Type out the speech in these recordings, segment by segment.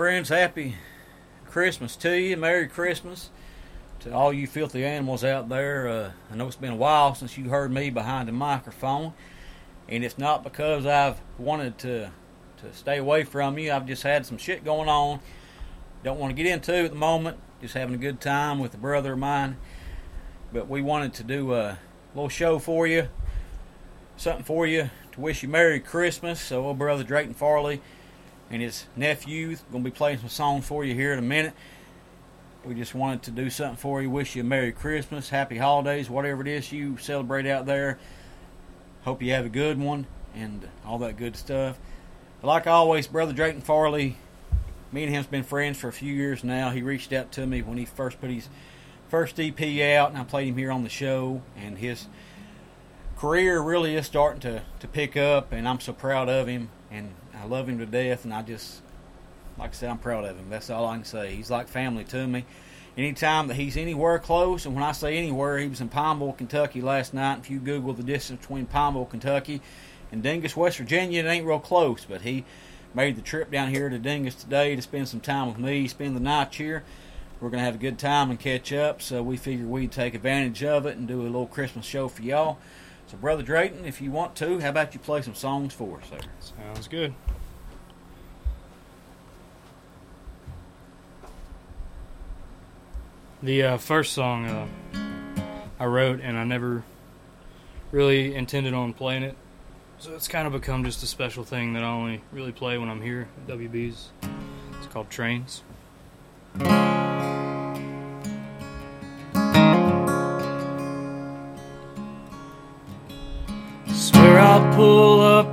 Friends, happy Christmas to you. Merry Christmas to all you filthy animals out there. Uh, I know it's been a while since you heard me behind the microphone, and it's not because I've wanted to to stay away from you. I've just had some shit going on. Don't want to get into at the moment. Just having a good time with a brother of mine. But we wanted to do a little show for you, something for you to wish you Merry Christmas. So, old brother Drayton Farley and his nephew going to be playing some songs for you here in a minute. We just wanted to do something for you. Wish you a Merry Christmas, Happy Holidays, whatever it is you celebrate out there. Hope you have a good one and all that good stuff. But like always, Brother Drayton Farley, me and him's been friends for a few years now. He reached out to me when he first put his first EP out, and I played him here on the show. And his career really is starting to, to pick up, and I'm so proud of him. And I love him to death, and I just, like I said, I'm proud of him. That's all I can say. He's like family to me. Anytime that he's anywhere close, and when I say anywhere, he was in Pineville, Kentucky last night. If you Google the distance between Pineville, Kentucky, and Dingess, West Virginia, it ain't real close, but he made the trip down here to Dingess today to spend some time with me, spend the night here. We're going to have a good time and catch up, so we figured we'd take advantage of it and do a little Christmas show for y'all. So, Brother Drayton, if you want to, how about you play some songs for us there? Sounds good. The uh, first song uh, I wrote, and I never really intended on playing it. So it's kind of become just a special thing that I only really play when I'm here at WB's. It's called Trains.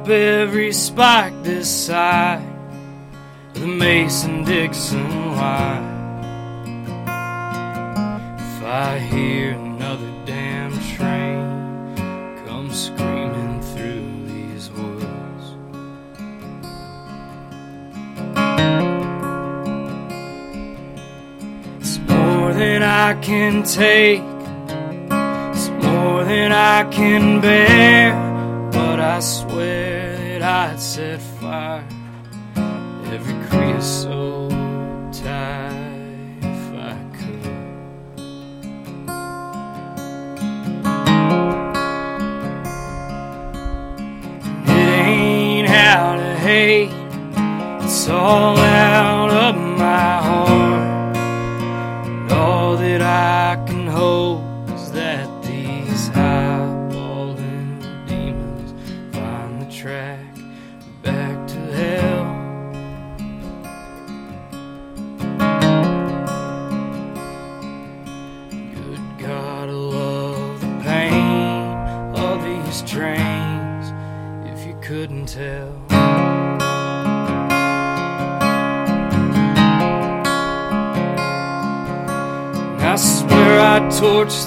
Every spike this side of the Mason Dixon line. If I hear another damn train come screaming through these woods. It's more than I can take. It's more than I can bear. But I swear that I'd set fire every creosote tie if I could. It ain't out of hate, it's all out of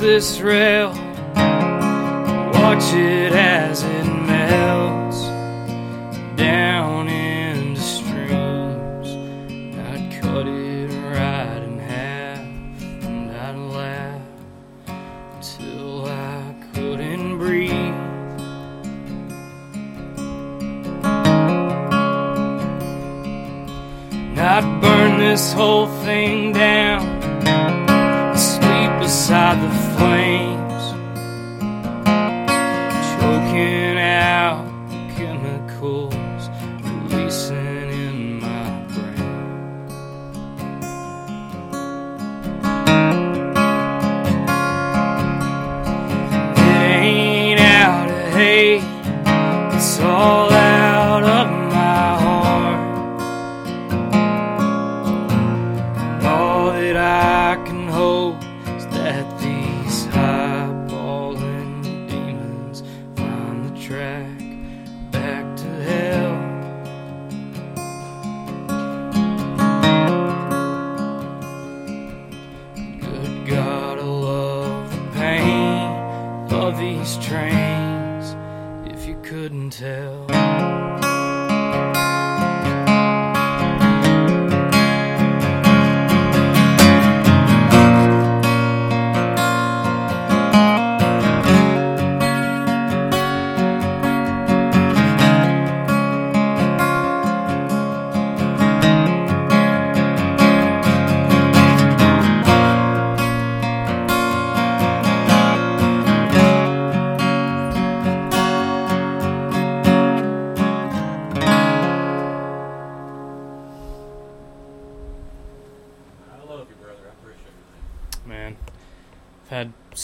this rail,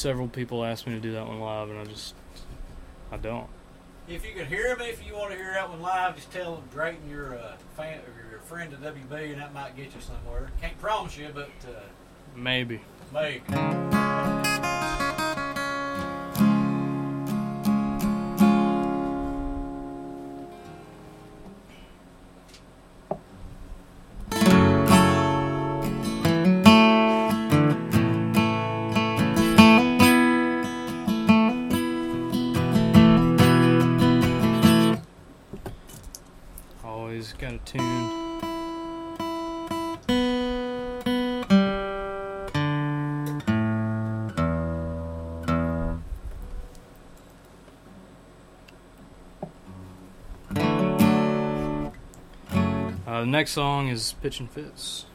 several people asked me to do that one live, and I just I don't. If you can hear me, if you want to hear that one live, just tell them, Drayton you're a fan or you're a friend of WB, and that might get you somewhere. Can't promise you, but uh, maybe. Maybe. Uh, the next song is Pitchin' Fits.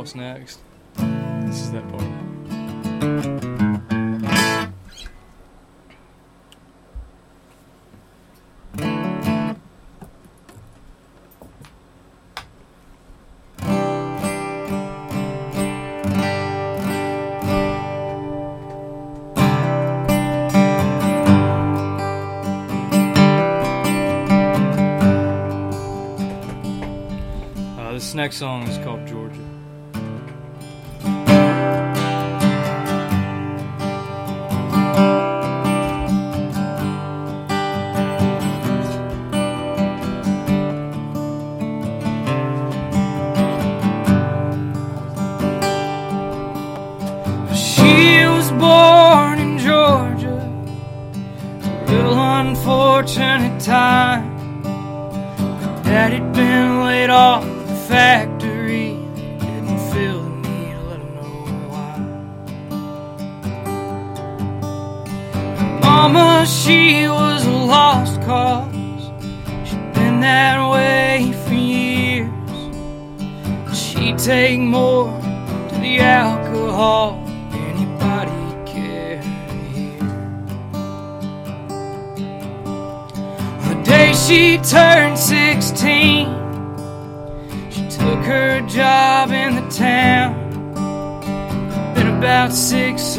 what's next. This is that part. Uh, this next song is called Georgia. turn it tide.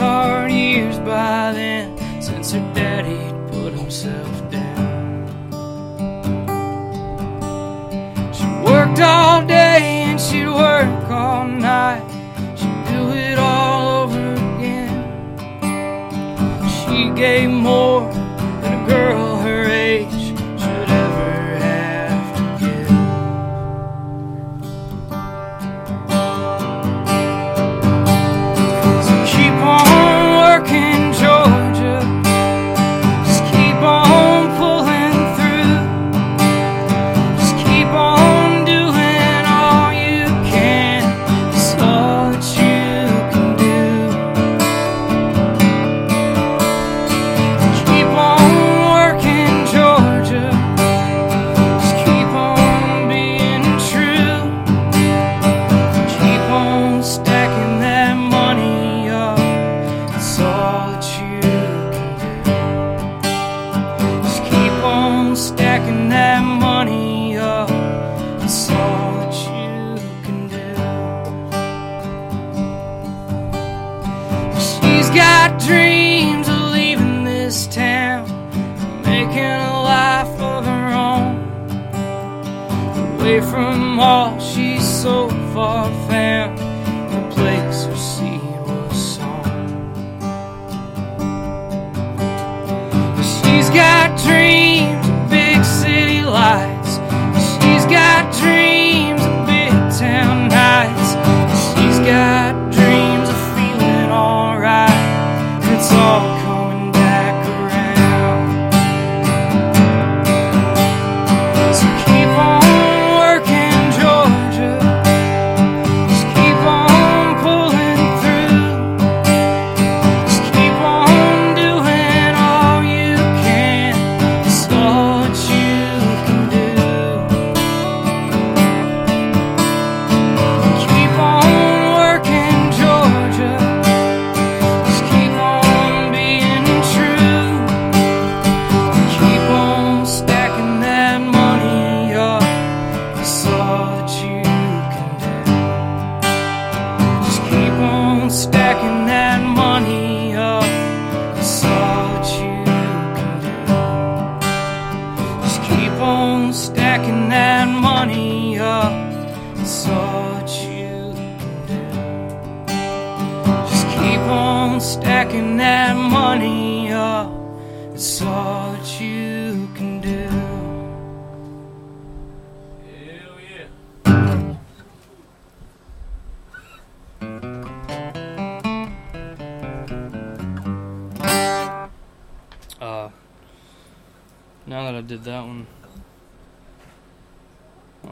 guitar.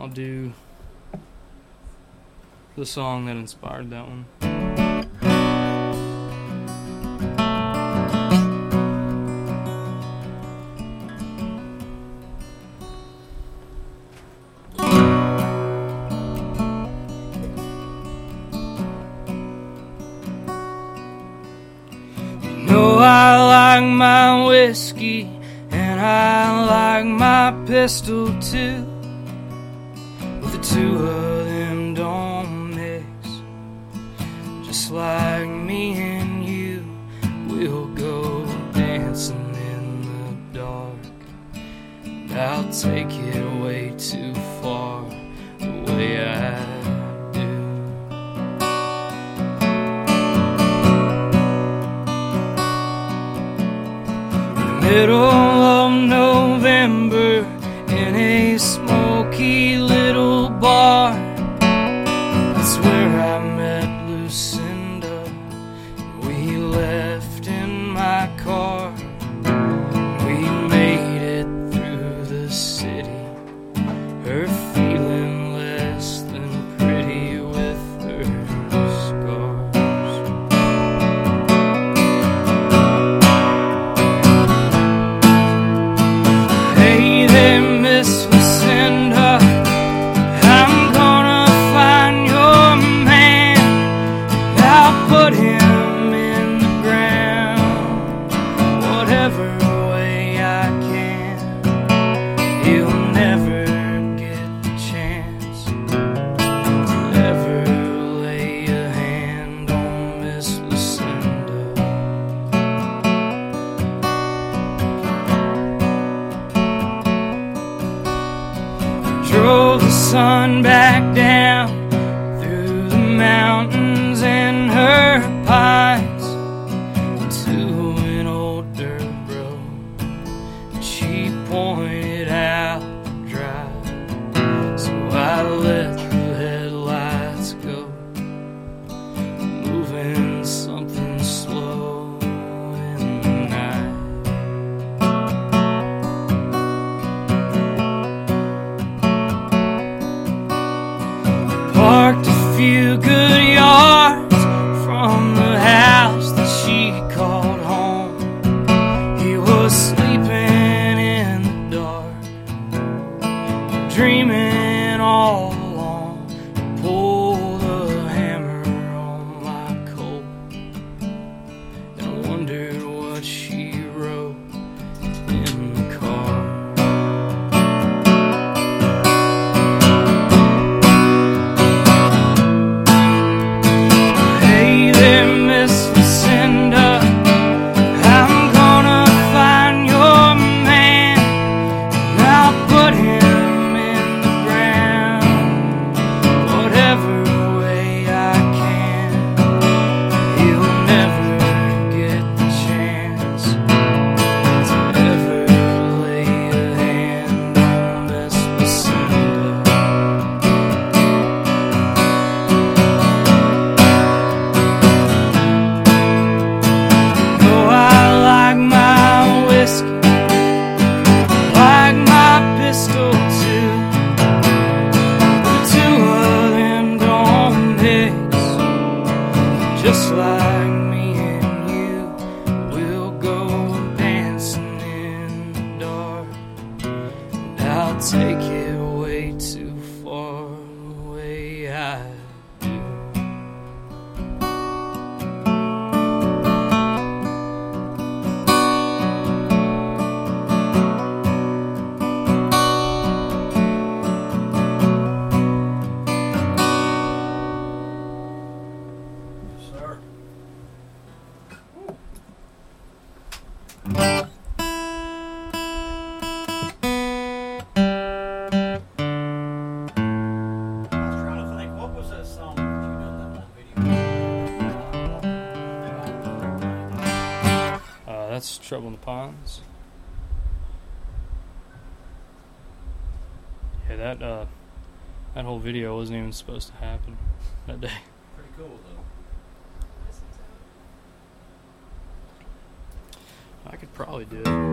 I'll do the song that inspired that one. my whiskey and I like my pistol too. take it way too far the way I do. Middle. Yeah, that uh, that whole video wasn't even supposed to happen that day. Pretty cool though. I could probably do it.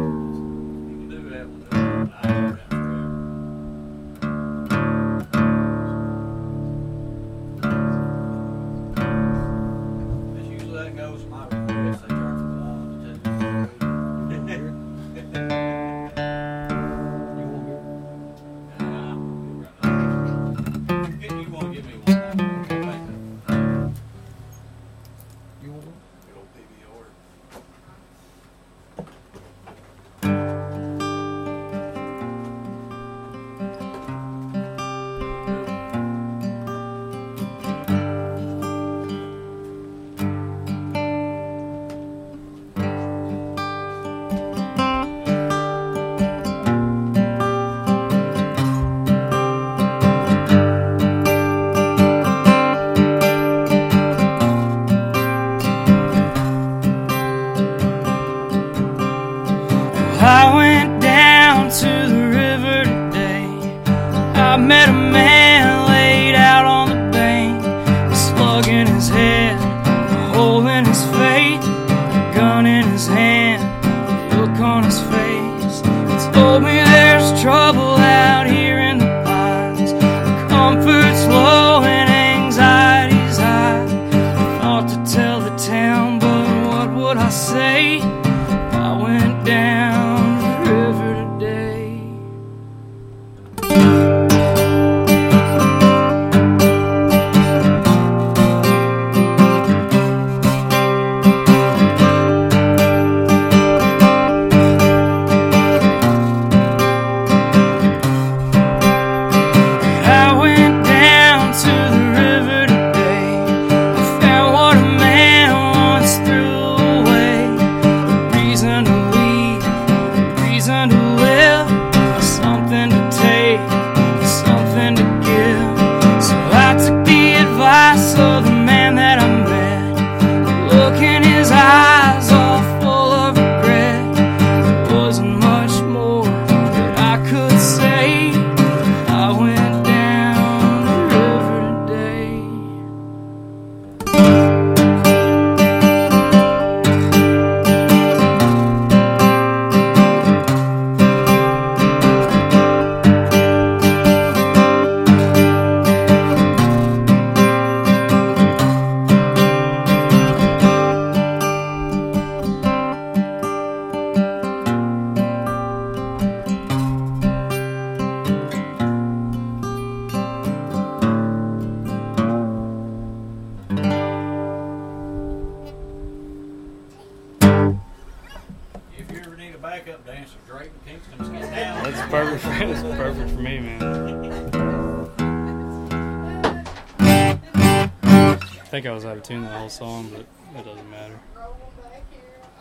Tune that whole song, but it doesn't matter.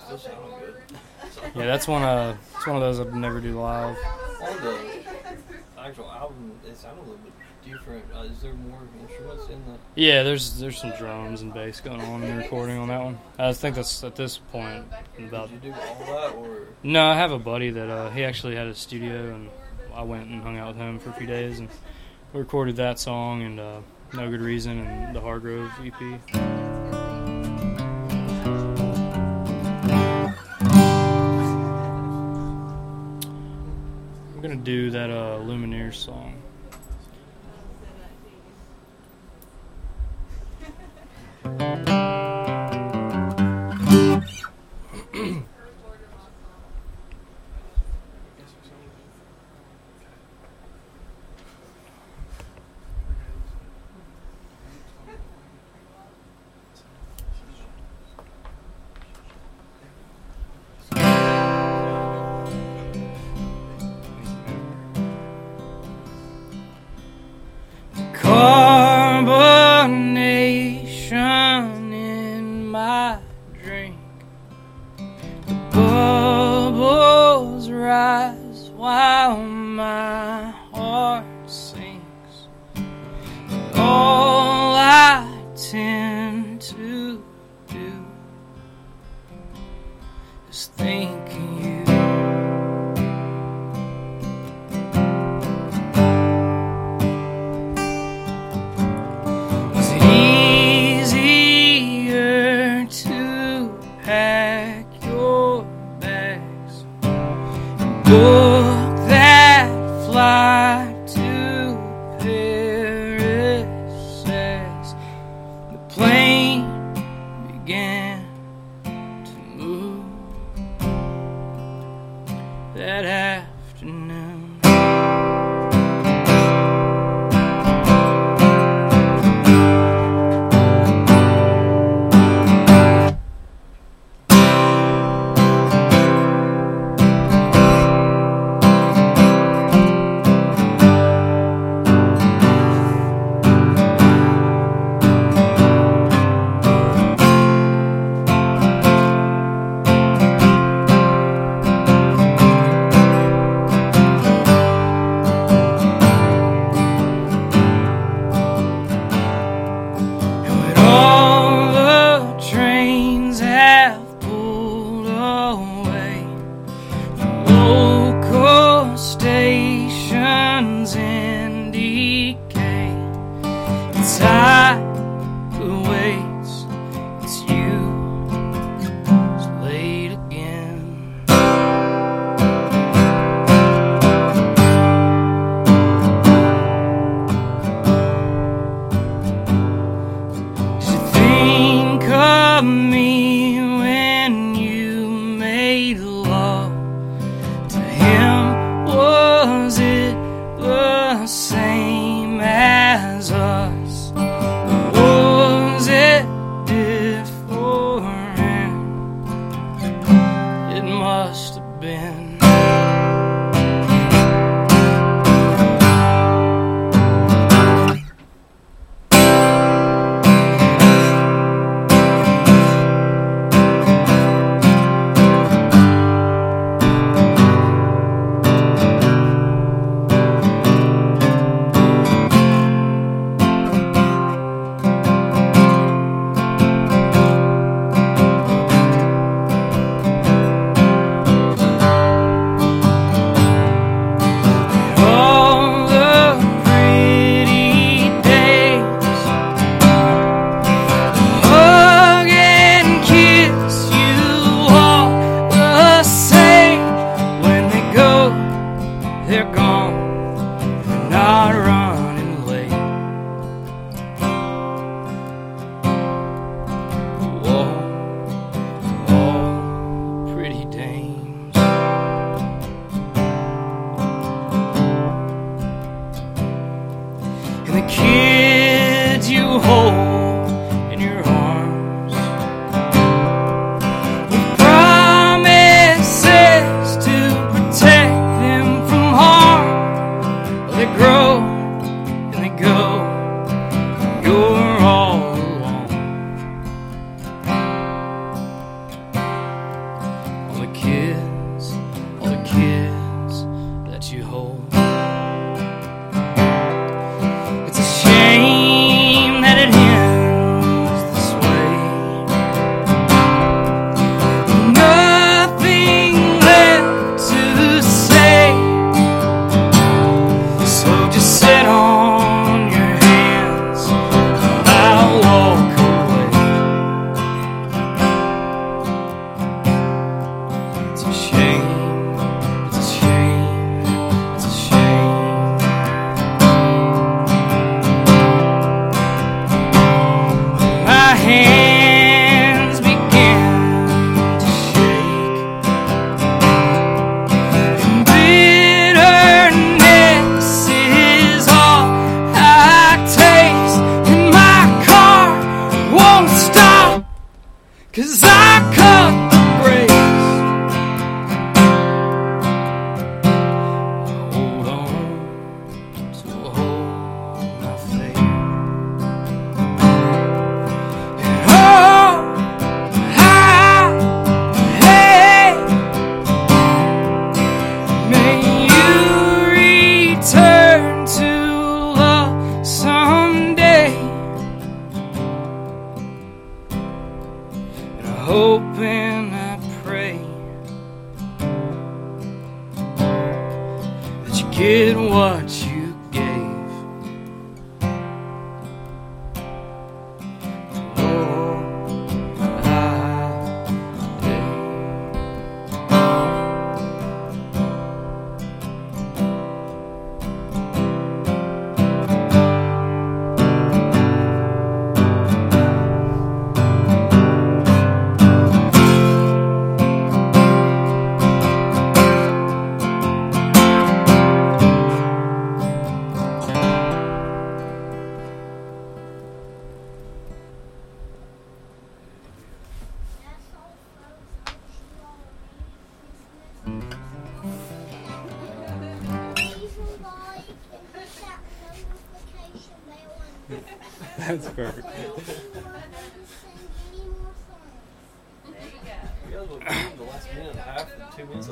Still sounding good. Yeah, that's one. Uh, it's one of those I'd never do live. On the actual album, it sounded a little bit different. Uh, is there more instruments in the? Yeah, there's there's some drums and bass going on in the recording on that one. I think that's at this point about. Did you do all that or? No, I have a buddy that uh, he actually had a studio, and I went and hung out with him for a few days, and we recorded that song and uh, No Good Reason and the Hargrove EP. I'm gonna do that uh, Lumineers song. while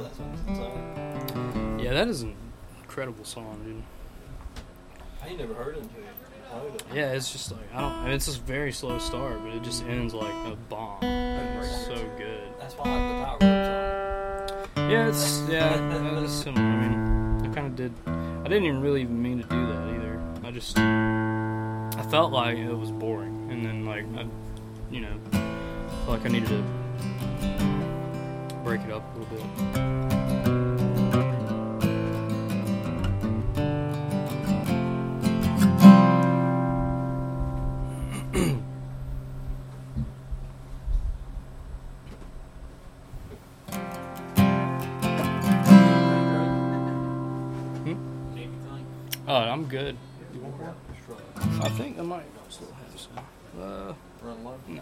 that song. Yeah, that is an incredible song, dude. I ain't never heard it. Yeah, it's just like I don't. I mean, it's just very slow start, but it just ends like a bomb. It's so good. That's why I like the power song. Yeah, it's yeah, it's similar. I mean, I kind of did. I didn't even really even mean to do that either. I just felt like it was boring, and then like I, you know, felt like I needed to break it up a little bit. Oh, I'm good. Still. Uh, Run low. no,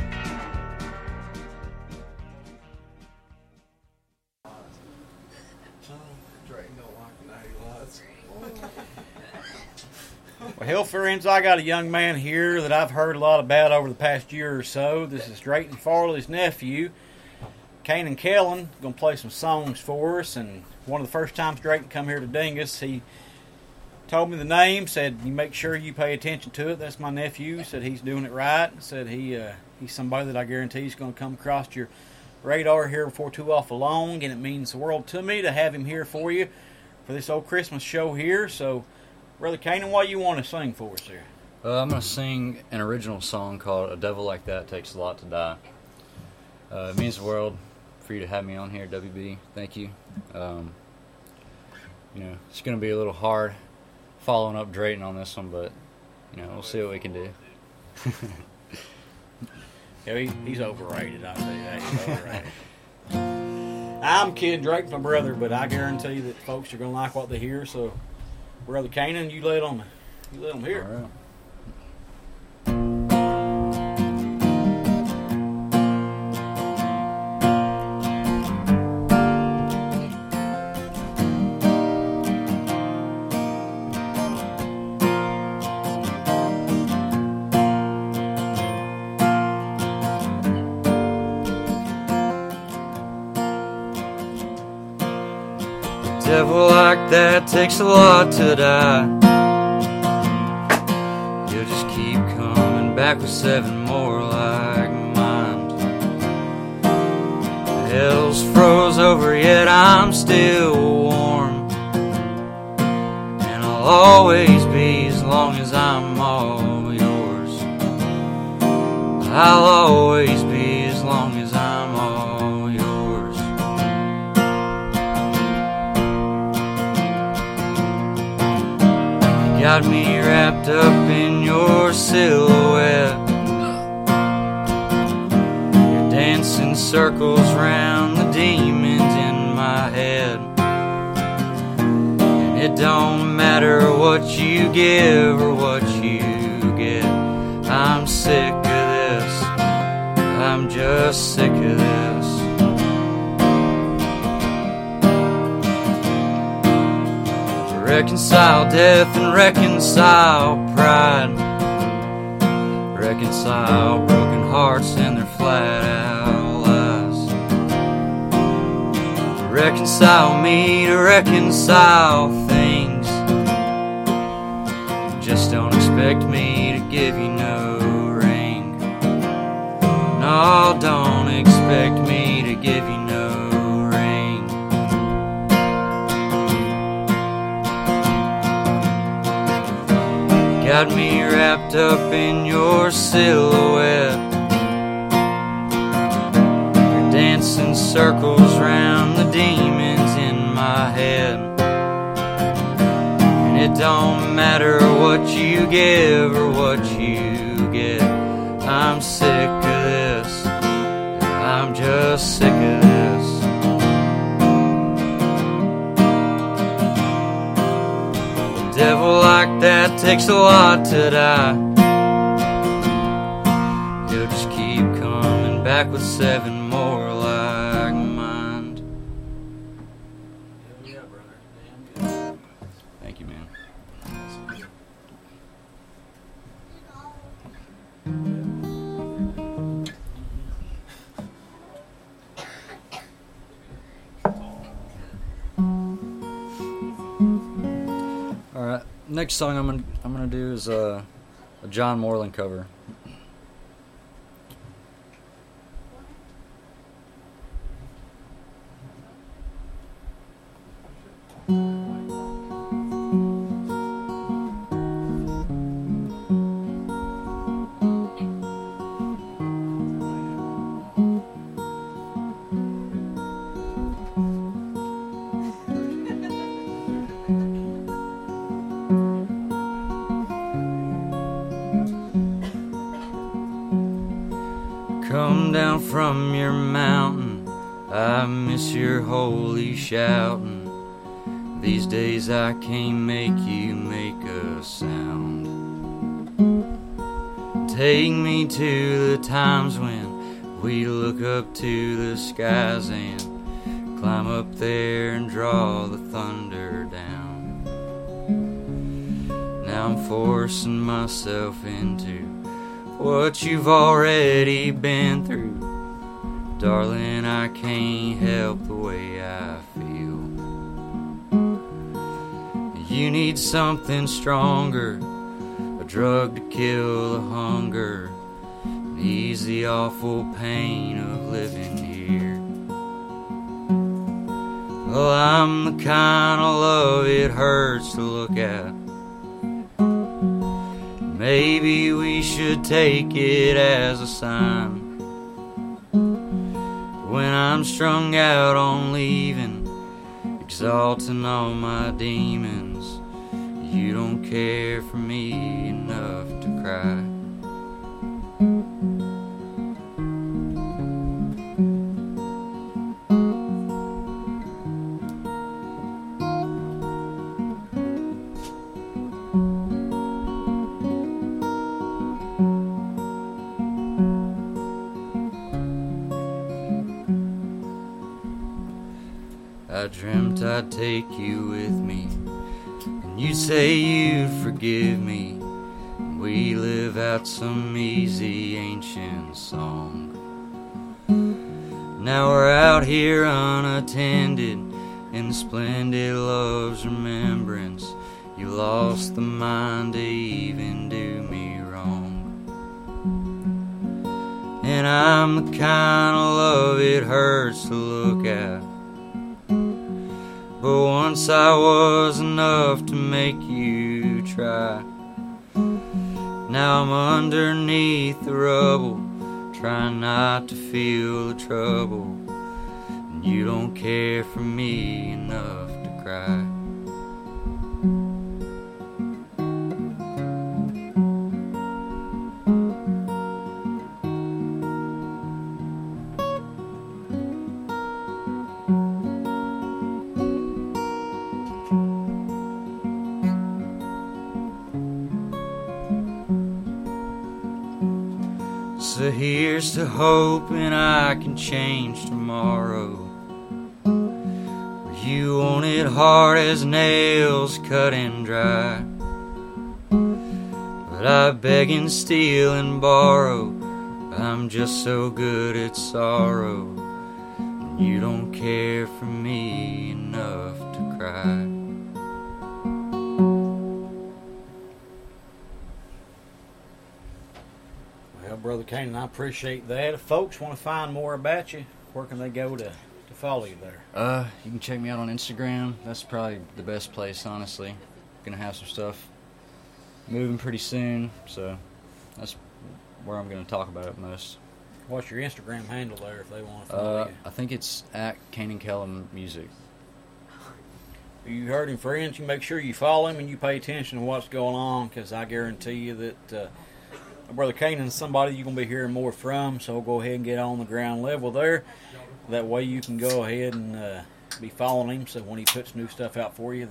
Friends, I got a young man here that I've heard a lot about over the past year or so. This is Drayton Farley's nephew, Kanan Kellen, going to play some songs for us. And one of the first times Drayton come here to Dingess, he told me the name, said you make sure you pay attention to it. That's my nephew. Said he's doing it right. Said he uh, he's somebody that I guarantee is going to come across your radar here before too awful long, and it means the world to me to have him here for you for this old Christmas show here. So. Brother Kanan, what do you want to sing for us here? Uh, I'm going to sing an original song called A Devil Like That Takes a Lot to Die. Uh, it means the world for you to have me on here, WB. Thank you. Um, you know, it's going to be a little hard following up Drayton on this one, but, you know, we'll see what we can do. Yeah, he, he's overrated. I tell you that he's overrated. I'm kidding, Drake, my brother, but I guarantee that folks are gonna like what they hear. So, brother Canaan, you let them, you let them hear. Takes a lot to die. You'll just keep coming back with seven more like mine. The Hell's froze over, yet I'm still warm. And I'll always be as long as I'm all yours. I'll always got me wrapped up in your silhouette. You're dancing circles round the demons in my head. And it don't matter what you give or what you get. I'm sick of this. I'm just sick of this. Reconcile death and reconcile pride. Reconcile broken hearts and their flat out lies. Reconcile me to reconcile things. Just don't expect me to give you no ring. No, don't expect me to give you Got me wrapped up in your silhouette. You're dancing circles round the demons in my head. And it don't matter what you give or what you get. I'm sick of this. I'm just sick of this. Devil like that takes a lot to die. He'll just keep coming back with seven next song I'm gonna I'm gonna do is a John Moreland cover. From your mountain. I miss your holy shouting. These days I can't make you make a sound. Take me to the times when we look up to the skies and climb up there and draw the thunder down. Now I'm forcing myself into what you've already been through. Darling, I can't help the way I feel. You need something stronger, a drug to kill the hunger, and ease the awful pain of living here. Well, I'm the kind of love it hurts to look at. Maybe we should take it as a sign. I'm strung out on leaving, exalting all my demons, you don't care for me enough to cry. Say you'd forgive me. We live out some easy ancient song. Now we're out here unattended in the splendid love's remembrance. You lost the mind to even do me wrong. And I'm the kind of love it hurts to look at. But once I was enough to make you try. Now I'm underneath the rubble, trying not to feel the trouble. And you don't care for me enough to cry. Hoping I can change tomorrow. You want it hard as nails cut and dry. But I beg and steal and borrow. I'm just so good at sorrow. You don't care for me Brother Canaan, I appreciate that. If folks want to find more about you, where can they go to, to follow you there? Uh, you can check me out on Instagram. That's probably the best place, honestly. Gonna have some stuff moving pretty soon, so that's where I'm gonna talk about it most. What's your Instagram handle there if they want to follow Uh, you? I think it's at Kane and Kellum Music. You heard him, friends. You make sure you follow him and you pay attention to what's going on because I guarantee you that uh, Brother Canaan's somebody you're going to be hearing more from. So go ahead and get on the ground level there. That way you can go ahead and uh, be following him. So when he puts new stuff out for you,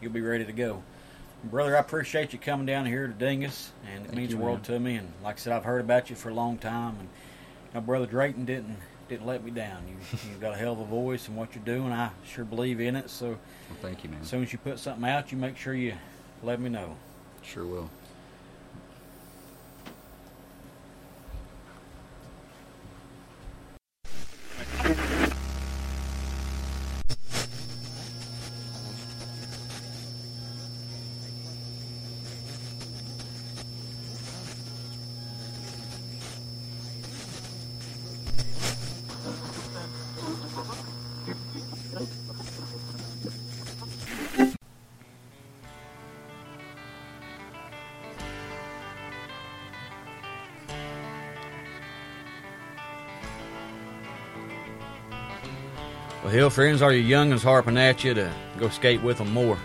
you'll be ready to go. Brother, I appreciate you coming down here to Dingess, and it Thank means the world man. to me. And like I said, I've heard about you for a long time, and you know, Brother Drayton didn't didn't let me down. You you've got a hell of a voice and what you're doing. I sure believe in it. So Well, thank you, man. as soon as you put something out, you make sure you let me know. Sure will. Hell, friends, are your young'uns harping at you to go skate with them more?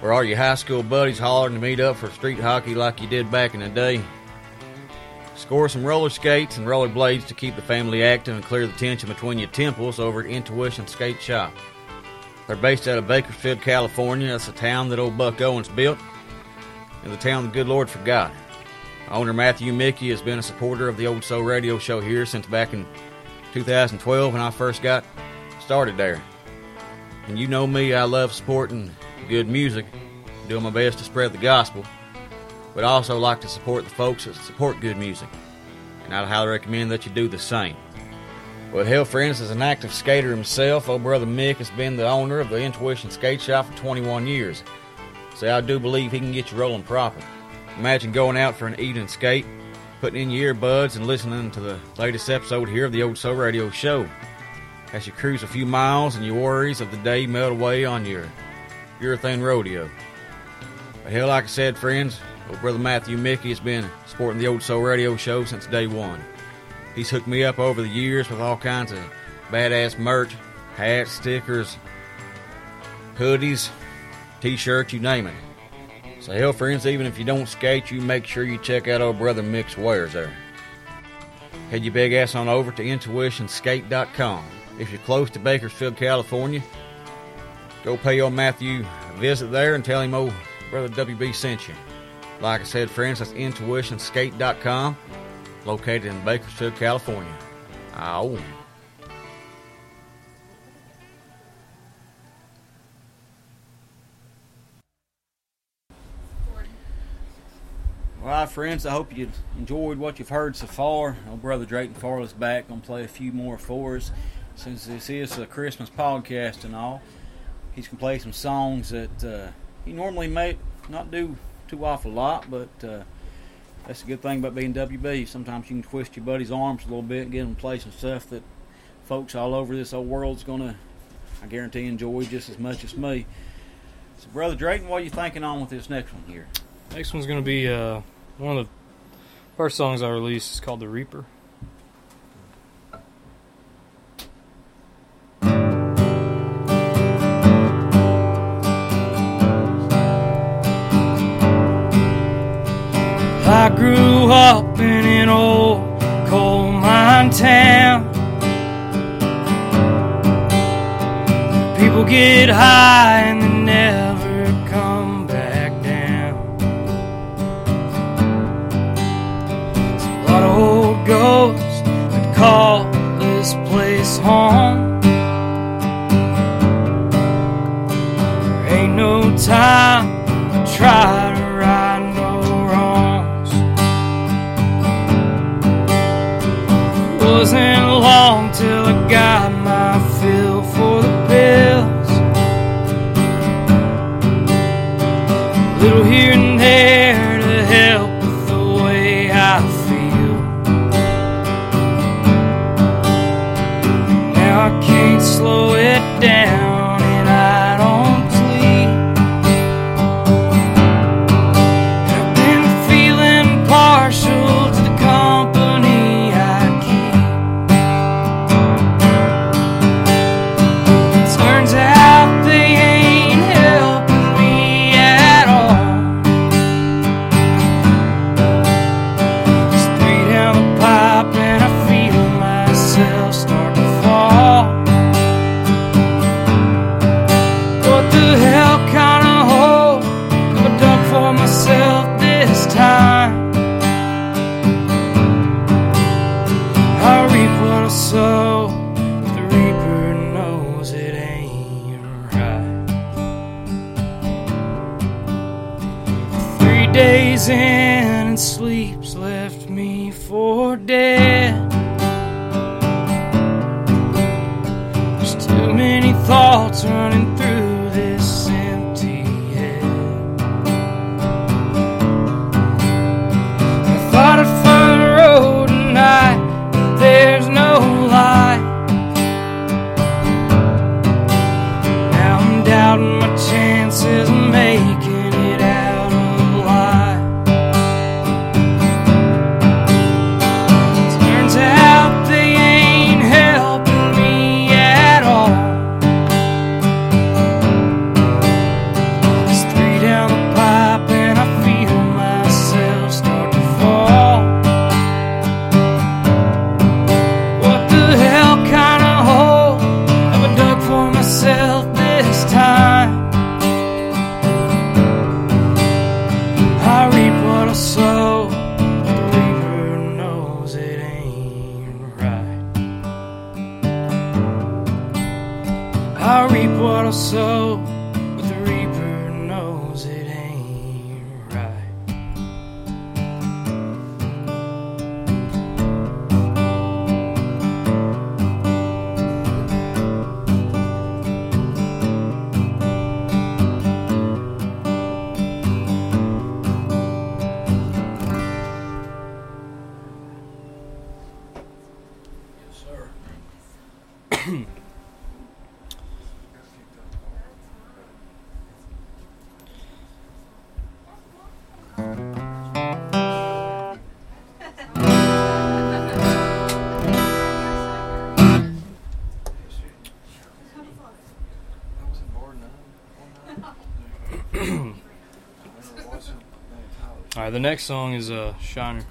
Or are your high school buddies hollering to meet up for street hockey like you did back in the day? Score some roller skates and roller blades to keep the family active and clear the tension between your temples over at Intuition Skate Shop. They're based out of Bakersfield, California. That's a town that old Buck Owens built, and the town the good Lord forgot. Owner Matthew Mickey has been a supporter of the Old Soul Radio Show here since back in 2012 when I first got started there. And you know me, I love supporting good music, doing my best to spread the gospel, but I also like to support the folks that support good music. And I'd highly recommend that you do the same. Well, hell, friends, as an active skater himself, old brother Mick has been the owner of the Intuition Skate Shop for 21 years. So I do believe he can get you rolling proper. Imagine going out for an evening skate, putting in your earbuds and listening to the latest episode here of the Old Soul Radio Show. As you cruise a few miles and your worries of the day melt away on your urethane rodeo. But hell, like I said, friends, old brother Matthew Mickey has been supporting the Old Soul Radio Show since day one. He's hooked me up over the years with all kinds of badass merch, hats, stickers, hoodies, t-shirts, you name it. So hell, friends, even if you don't skate, you make sure you check out old brother Mick's wares there. Head your big ass on over to intuitionskate.com. If you're close to Bakersfield, California, go pay old Matthew a visit there and tell him old brother WB sent you. Like I said, friends, that's intuitionskate.com, located in Bakersfield, California. Ow. Right, friends, I hope you enjoyed what you've heard so far. Old brother Drayton Farley's back, gonna play a few more for us. Since this is a Christmas podcast and all, he's gonna play some songs that uh, he normally may not do too awful lot, but uh, that's a good thing about being WB. Sometimes you can twist your buddy's arms a little bit and get him to play some stuff that folks all over this old world's gonna, I guarantee, enjoy just as much as me. So, brother Drayton, what are you thinking on with this next one here? Next one's gonna be uh, one of the first songs I released. It's called "The Reaper." I grew up in an old coal mine town. People get high and they never the next song is uh, Shiner.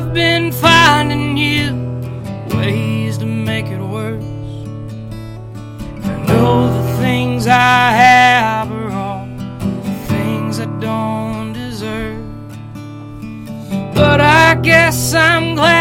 I've been finding you ways to make it worse. I know the things I have are all things I don't deserve. But I guess I'm glad.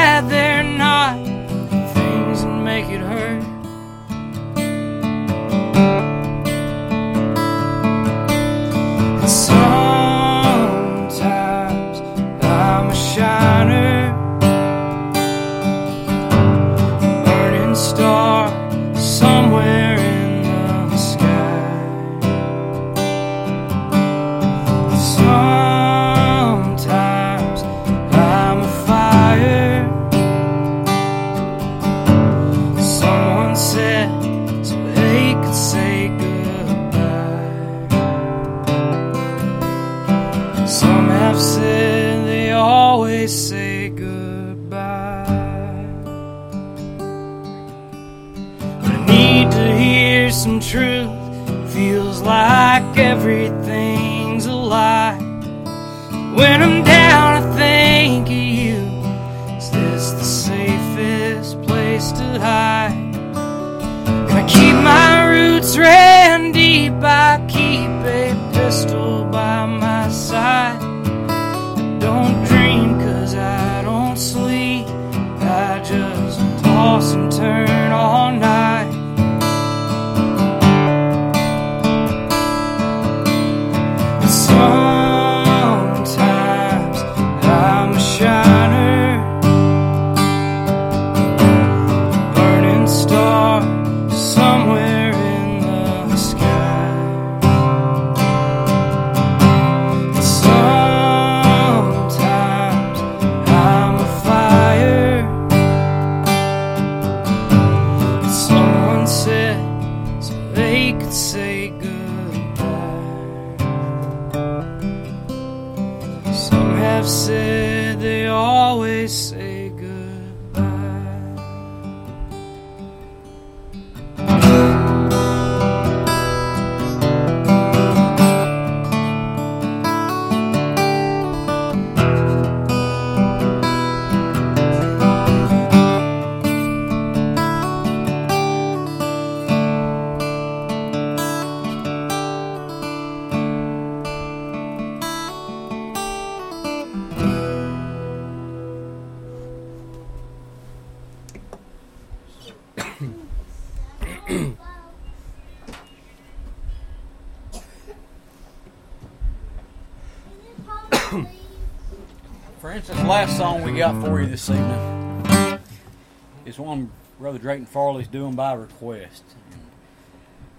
Brother Drayton Farley's doing by request.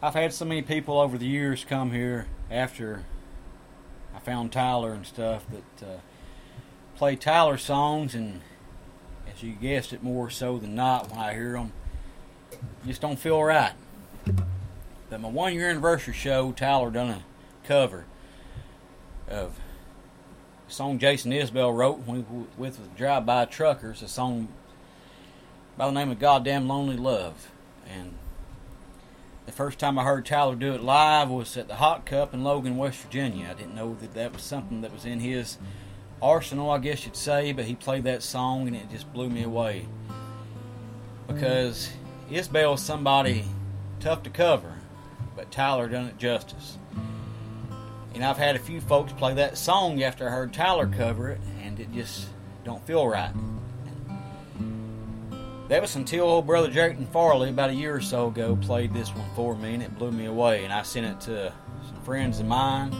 I've had so many people over the years come here after I found Tyler and stuff that uh, play Tyler songs, and as you guessed it, more so than not, when I hear them, just don't feel right. But my one year anniversary show, Tyler done a cover of a song Jason Isbell wrote when we with the Drive By Truckers, a song by the name of Goddamn Lonely Love. And the first time I heard Tyler do it live was at the Hot Cup in Logan, West Virginia. I didn't know that that was something that was in his arsenal, I guess you'd say, but he played that song and it just blew me away. Because Isbell's somebody tough to cover, but Tyler done it justice. And I've had a few folks play that song after I heard Tyler cover it, and it just don't feel right. That was until old brother Drayton Farley about a year or so ago played this one for me, and it blew me away. And I sent it to some friends of mine,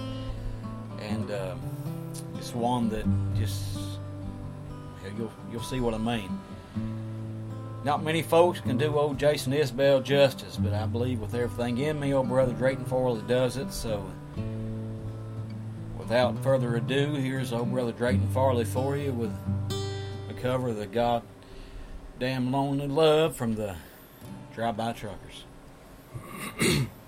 and uh, it's one that just you'll you'll see what I mean. Not many folks can do old Jason Isbell justice, but I believe with everything in me, old brother Drayton Farley does it. So without further ado, here's old brother Drayton Farley for you with a cover of the God Damn Lonely Love from the Drive By Truckers.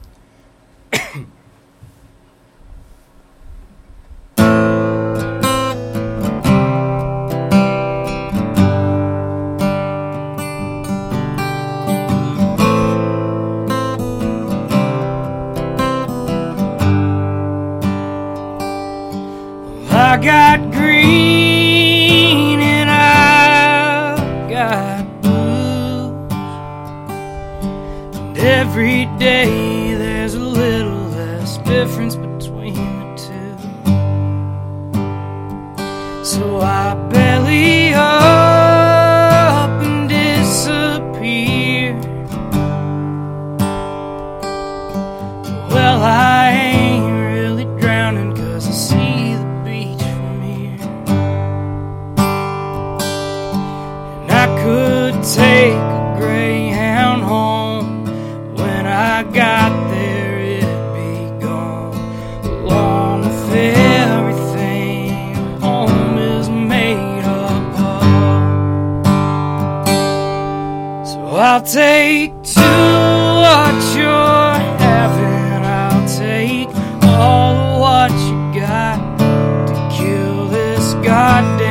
this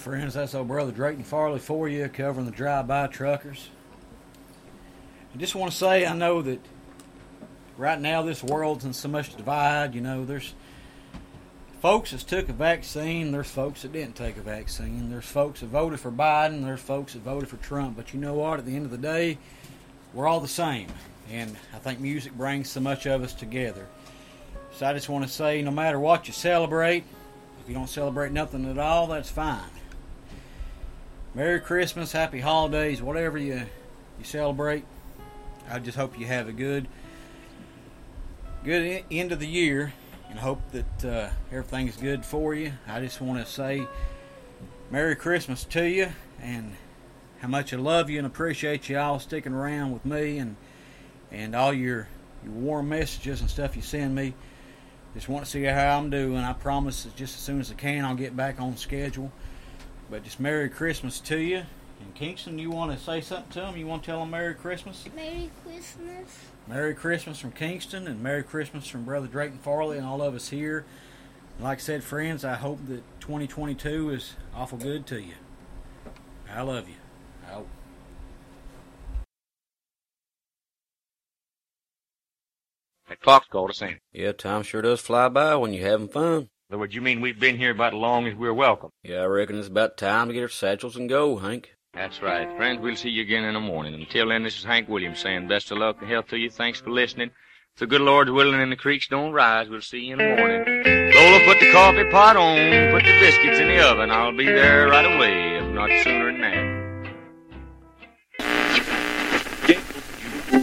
friends, that's old brother Drayton Farley for you, covering the drive-by truckers. I just want to say, I know that right now this world's in so much divide. You know, there's folks that took a vaccine, there's folks that didn't take a vaccine, there's folks that voted for Biden, there's folks that voted for Trump. But you know what? At the end of the day, we're all the same, and I think music brings so much of us together. So I just want to say, no matter what you celebrate, if you don't celebrate nothing at all, that's fine. Merry Christmas, Happy Holidays, whatever you you celebrate. I just hope you have a good good end of the year, and hope that uh, everything's good for you. I just want to say Merry Christmas to you, and how much I love you and appreciate you all sticking around with me, and and all your your warm messages and stuff you send me. Just want to see how I'm doing. I promise that just as soon as I can, I'll get back on schedule. But just Merry Christmas to you. And Kingston, you want to say something to them? You want to tell them Merry Christmas? Merry Christmas. Merry Christmas from Kingston and Merry Christmas from Brother Drayton Farley and all of us here. Like I said, friends, I hope that 2022 is awful good to you. I love you. Out. That clock's called us in. Yeah, time sure does fly by when you're having fun. In other words, you mean we've been here about as long as we're welcome? Yeah, I reckon it's about time to get our satchels and go, Hank. That's right. Friends, we'll see you again in the morning. Until then, this is Hank Williams saying best of luck and health to you. Thanks for listening. If the good Lord's willing and the creeks don't rise, we'll see you in the morning. Lola, put the coffee pot on, put the biscuits in the oven. I'll be there right away, if not sooner than that.